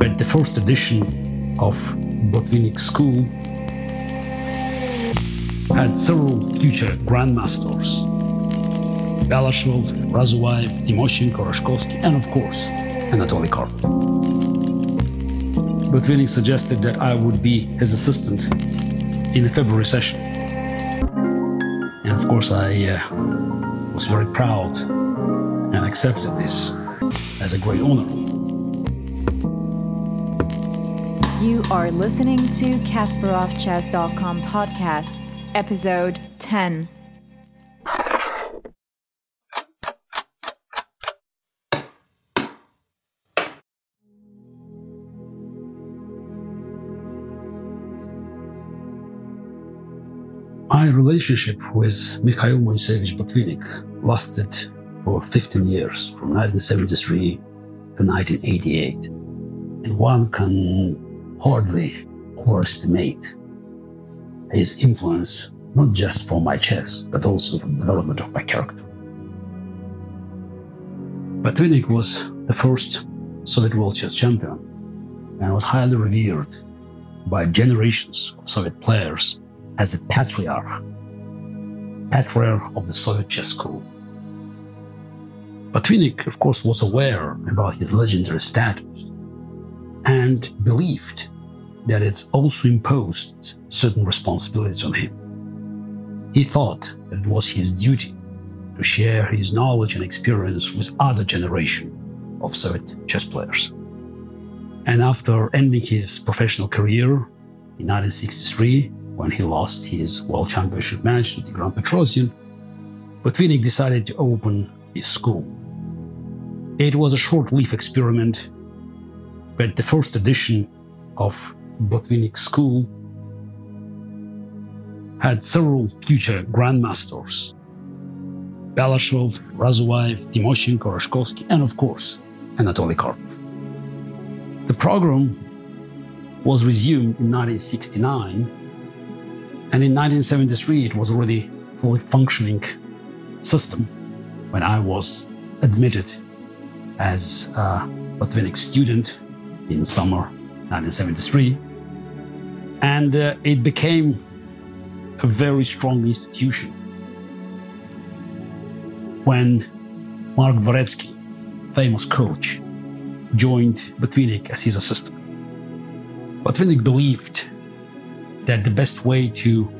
But the first edition of Botvinnik School had several future grandmasters Balashov, Razuvaev, Timoshenko, Rashkovsky, and of course, Anatoly Karpov. Botvinnik suggested that I would be his assistant in the February session. And of course, I uh, was very proud and accepted this as a great honor. You are listening to KasparovChess.com podcast, episode 10. My relationship with Mikhail Moiseyevich Botvinnik lasted for 15 years, from 1973 to 1988. And one can hardly overestimate his influence, not just for my chess, but also for the development of my character. Botvinnik was the first Soviet world chess champion and was highly revered by generations of Soviet players as a patriarch, patriarch of the Soviet chess school. Botvinnik, of course, was aware about his legendary status and believed that it also imposed certain responsibilities on him. He thought that it was his duty to share his knowledge and experience with other generation of Soviet chess players. And after ending his professional career in 1963, when he lost his world championship match to Tigran Petrosyan, Botvinnik decided to open his school. It was a short-lived experiment, but the first edition of Botvinnik School had several future grandmasters Balashov, Razuvaev, Timoshenko, Rashkovsky, and of course, Anatoly Karpov. The program was resumed in 1969, and in 1973 it was already a fully functioning system when I was admitted as a Botvinnik student in summer 1973. And uh, it became a very strong institution when Mark Dvoretsky, famous coach, joined Botvinnik as his assistant. Botvinnik believed that the best way to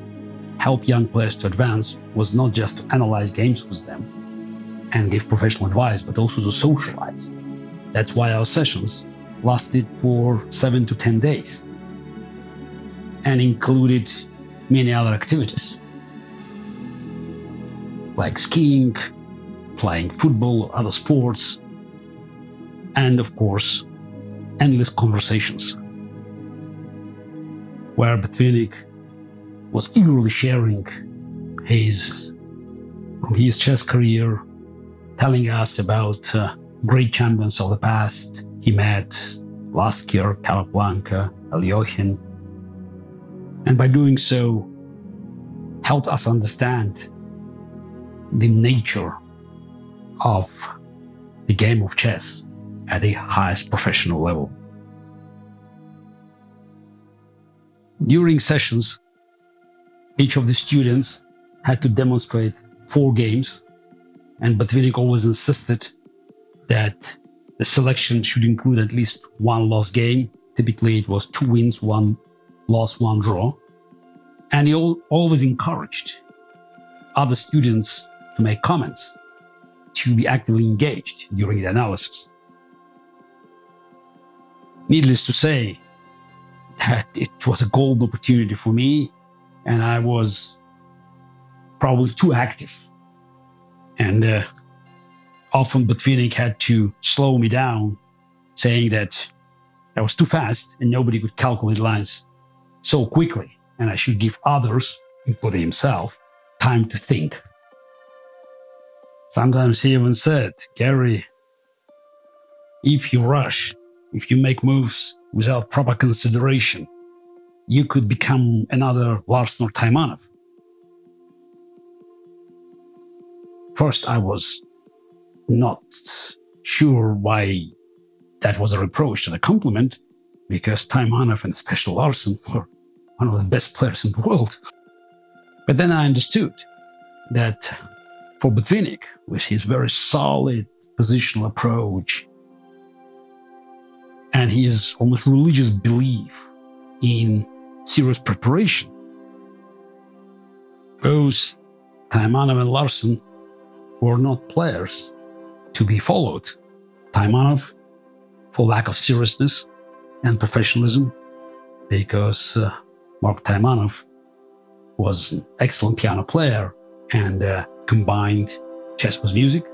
help young players to advance was not just to analyze games with them and give professional advice, but also to socialize. That's why our sessions lasted for seven to 10 days and included many other activities like skiing, playing football other sports, and of course, endless conversations where Botvinnik was eagerly sharing his from his chess career, telling us about uh, great champions of the past. He met Lasker, Capablanca, Alekhine, and by doing so, helped us understand the nature of the game of chess at the highest professional level. During sessions, each of the students had to demonstrate four games, and Botvinnik always insisted that the selection should include at least one lost game. Typically, it was two wins, one loss, one draw. And he always encouraged other students to make comments, to be actively engaged during the analysis. Needless to say, that it was a golden opportunity for me, and I was probably too active. And uh, often Botvinnik had to slow me down, saying that I was too fast and nobody could calculate lines so quickly, and I should give others, including himself, time to think. Sometimes he even said, Gary, if you rush, if you make moves without proper consideration, you could become another Larsen or Taimanov. First, I was not sure why that was a reproach and a compliment, because Taimanov and Special Larsen were one of the best players in the world. But then I understood that for Botvinnik, with his very solid positional approach and his almost religious belief in serious preparation, both Taimanov and Larsen were not players to be followed. Taimanov for lack of seriousness and professionalism, because uh, Mark Taimanov was an excellent piano player and uh, combined chess with music.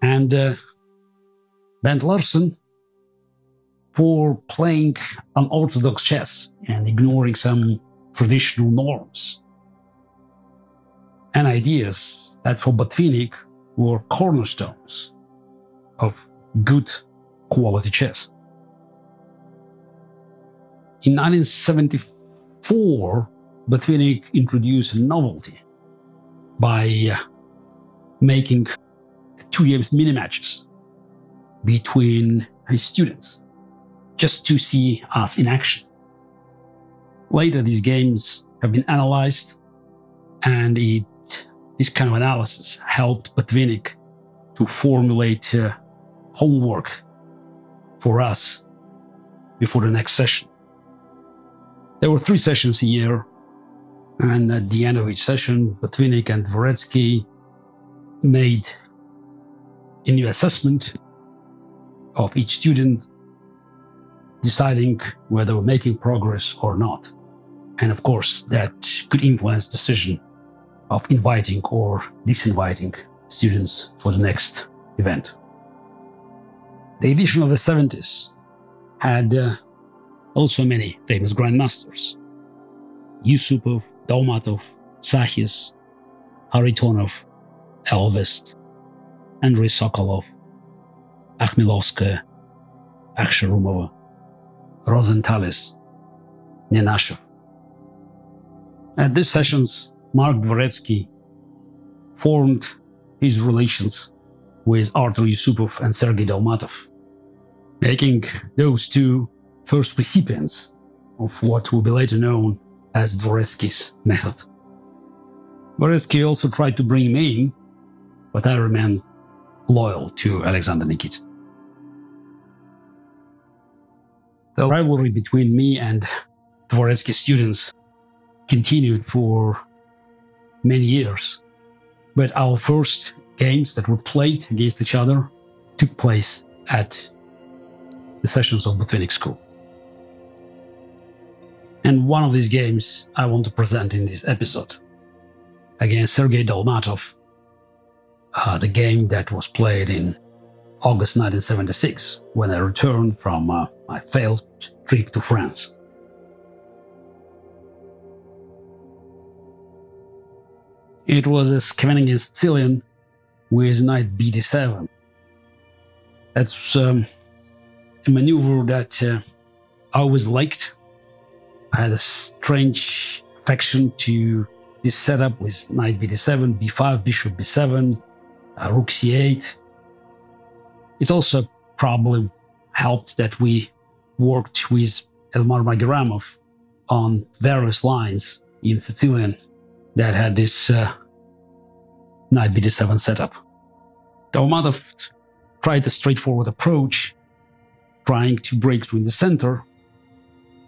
And uh, Bent Larsen for playing unorthodox chess and ignoring some traditional norms and ideas that for Botvinnik were cornerstones of good quality chess. In 1974, Botvinnik introduced a novelty by uh, making two games mini matches between his students just to see us in action. Later, these games have been analyzed, and it, this kind of analysis helped Botvinnik to formulate uh, homework for us before the next session. There were three sessions a year, and at the end of each session, Botvinnik and Dvoretsky made a new assessment of each student, deciding whether we're making progress or not. And of course, that could influence decision of inviting or disinviting students for the next event. The edition of the 70s had uh, also many famous grandmasters Yusupov, Dolmatov, Psakhis, Haritonov, Elvest, Andrei Sokolov, Akhmilovskaya, Aksharumova, Rozentalis, Nenashev. At these sessions, Mark Dvoretsky formed his relations with Artur Yusupov and Sergei Dolmatov making those two first recipients of what will be later known as Dvoretsky's method. Dvoretsky also tried to bring me in, but I remained loyal to Alexander Nikitin. The rivalry between me and Dvoretsky students continued for many years, but our first games that were played against each other took place at the sessions of Botvinnik School. And one of these games I want to present in this episode against Sergei Dolmatov, uh, the game that was played in August 1976 when I returned from uh, my failed trip to France. It was a Scheveningen Sicilian with knight bd7. That's um, a maneuver that uh, I always liked. I had a strange affection to this setup with knight bd7, b5, bishop b7, uh, rook c8. It also probably helped that we worked with Elmar Magerramov on various lines in Sicilian that had this uh, knight bd7 setup. Dolmatov tried a straightforward approach trying to break through in the center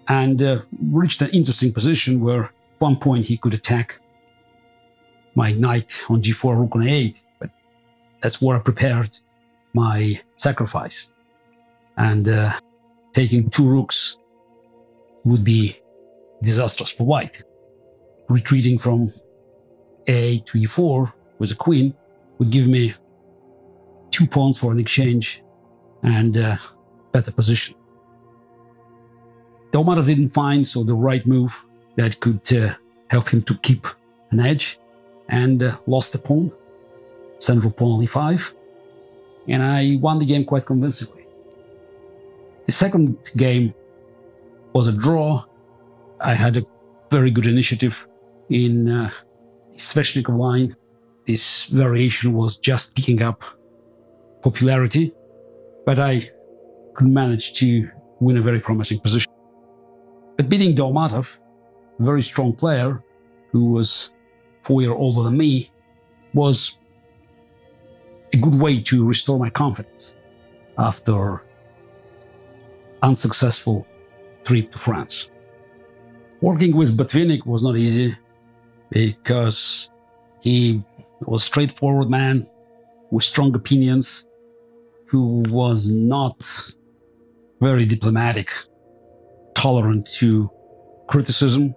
and uh, reached an interesting position where one point he could attack my knight on g4 rook on a8 but that's where i prepared my sacrifice. And uh, taking two rooks would be disastrous for white retreating from a to e4 with a queen would give me two pawns for an exchange and uh, better position. Dolmatov didn't find so the right move that could uh, help him to keep an edge and uh, lost the pawn, central pawn on e5, and I won the game quite convincingly. The second game was a draw. I had a very good initiative in uh, Sveshnikov line. This variation was just picking up popularity, but I could manage to win a very promising position. But beating Dolmatov, a very strong player who was four years older than me, was a good way to restore my confidence after unsuccessful trip to France. Working with Botvinnik was not easy because he was a straightforward man with strong opinions who was not very diplomatic, tolerant to criticism.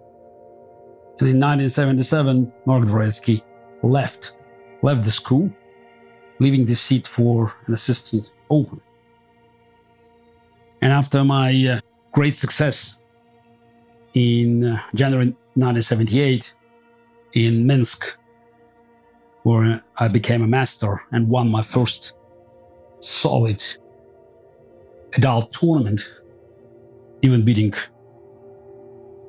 And in 1977, Mark Dvoretsky left, left the school, leaving the seat for an assistant open. And after my uh, great success in uh, January 1978 in Minsk, where I became a master and won my first solid adult tournament, even beating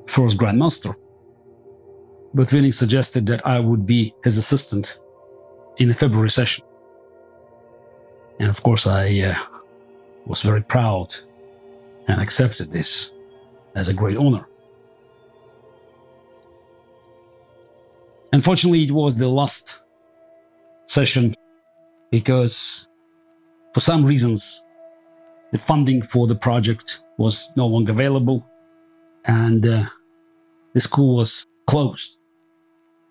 first grandmaster. Botvinnik suggested that I would be his assistant in the February session. And of course, I uh, was very proud and accepted this as a great honor. Unfortunately, it was the last session because for some reasons the funding for the project was no longer available and uh, the school was closed.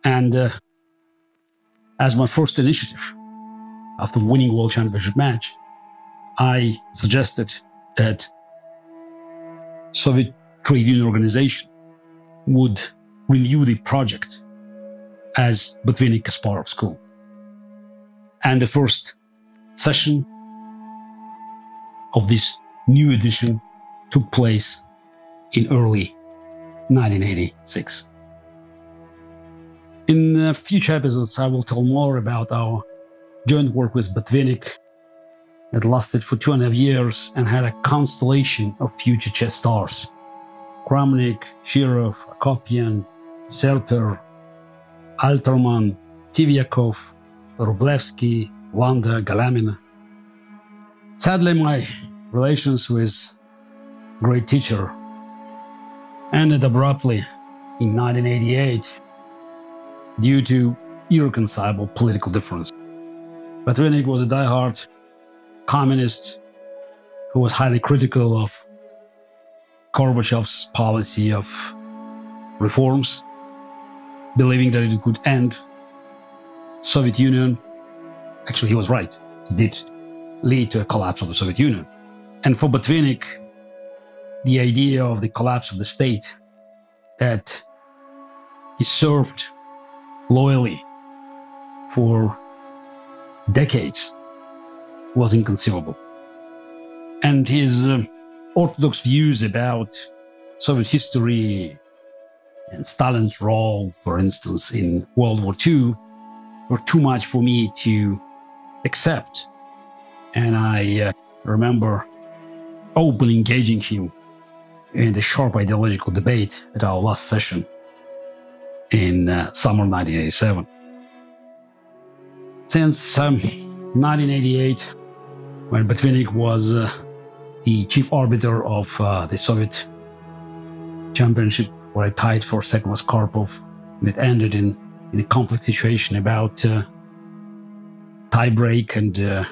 And uh, as my first initiative after winning World Championship match, I suggested that Soviet Trade Union Organization would renew the project as Botvinnik Kasparov School. And the first session of this new edition took place in early 1986. In future episodes, I will tell more about our joint work with Botvinnik that lasted for two and a half years and had a constellation of future chess stars. Kramnik, Shirov, Akopian, Serper, Alterman, Tiviakov, Rublevsky, Wanda, Galamina. Sadly, my relations with great teacher ended abruptly in 1988 due to irreconcilable political difference. Botvinnik was a die-hard communist who was highly critical of Gorbachev's policy of reforms, believing that it could end Soviet Union. Actually, he was right. It did lead to a collapse of the Soviet Union. And for Botvinnik, the idea of the collapse of the state that he served loyally for decades was inconceivable. And his uh, orthodox views about Soviet history and Stalin's role, for instance, in World War II, were too much for me to accept. And I uh, remember openly engaging him in the sharp ideological debate at our last session in uh, summer 1987. Since um, 1988, when Botvinnik was uh, the chief arbiter of uh, the Soviet championship, where I tied for second was Karpov, and it ended in, in a conflict situation about uh, tie break and uh,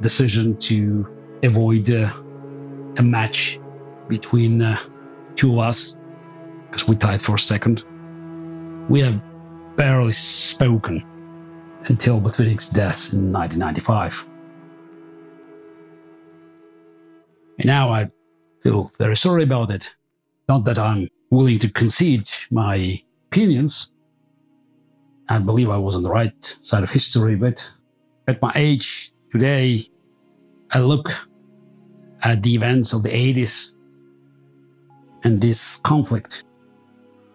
decision to avoid uh, a match between uh, two of us because we tied for second. We have barely spoken until Botvinnik's death in 1995. And now I feel very sorry about it. Not that I'm willing to concede my opinions. I believe I was on the right side of history, but at my age today, I look at the events of the 80s and this conflict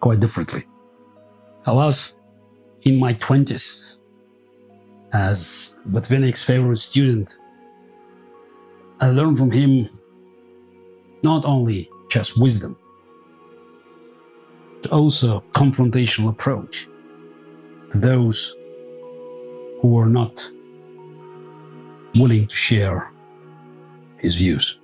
quite differently. I was in my 20s as Botvinnik's favorite student. I learned from him not only just wisdom, but also confrontational approach to those who were not willing to share his views.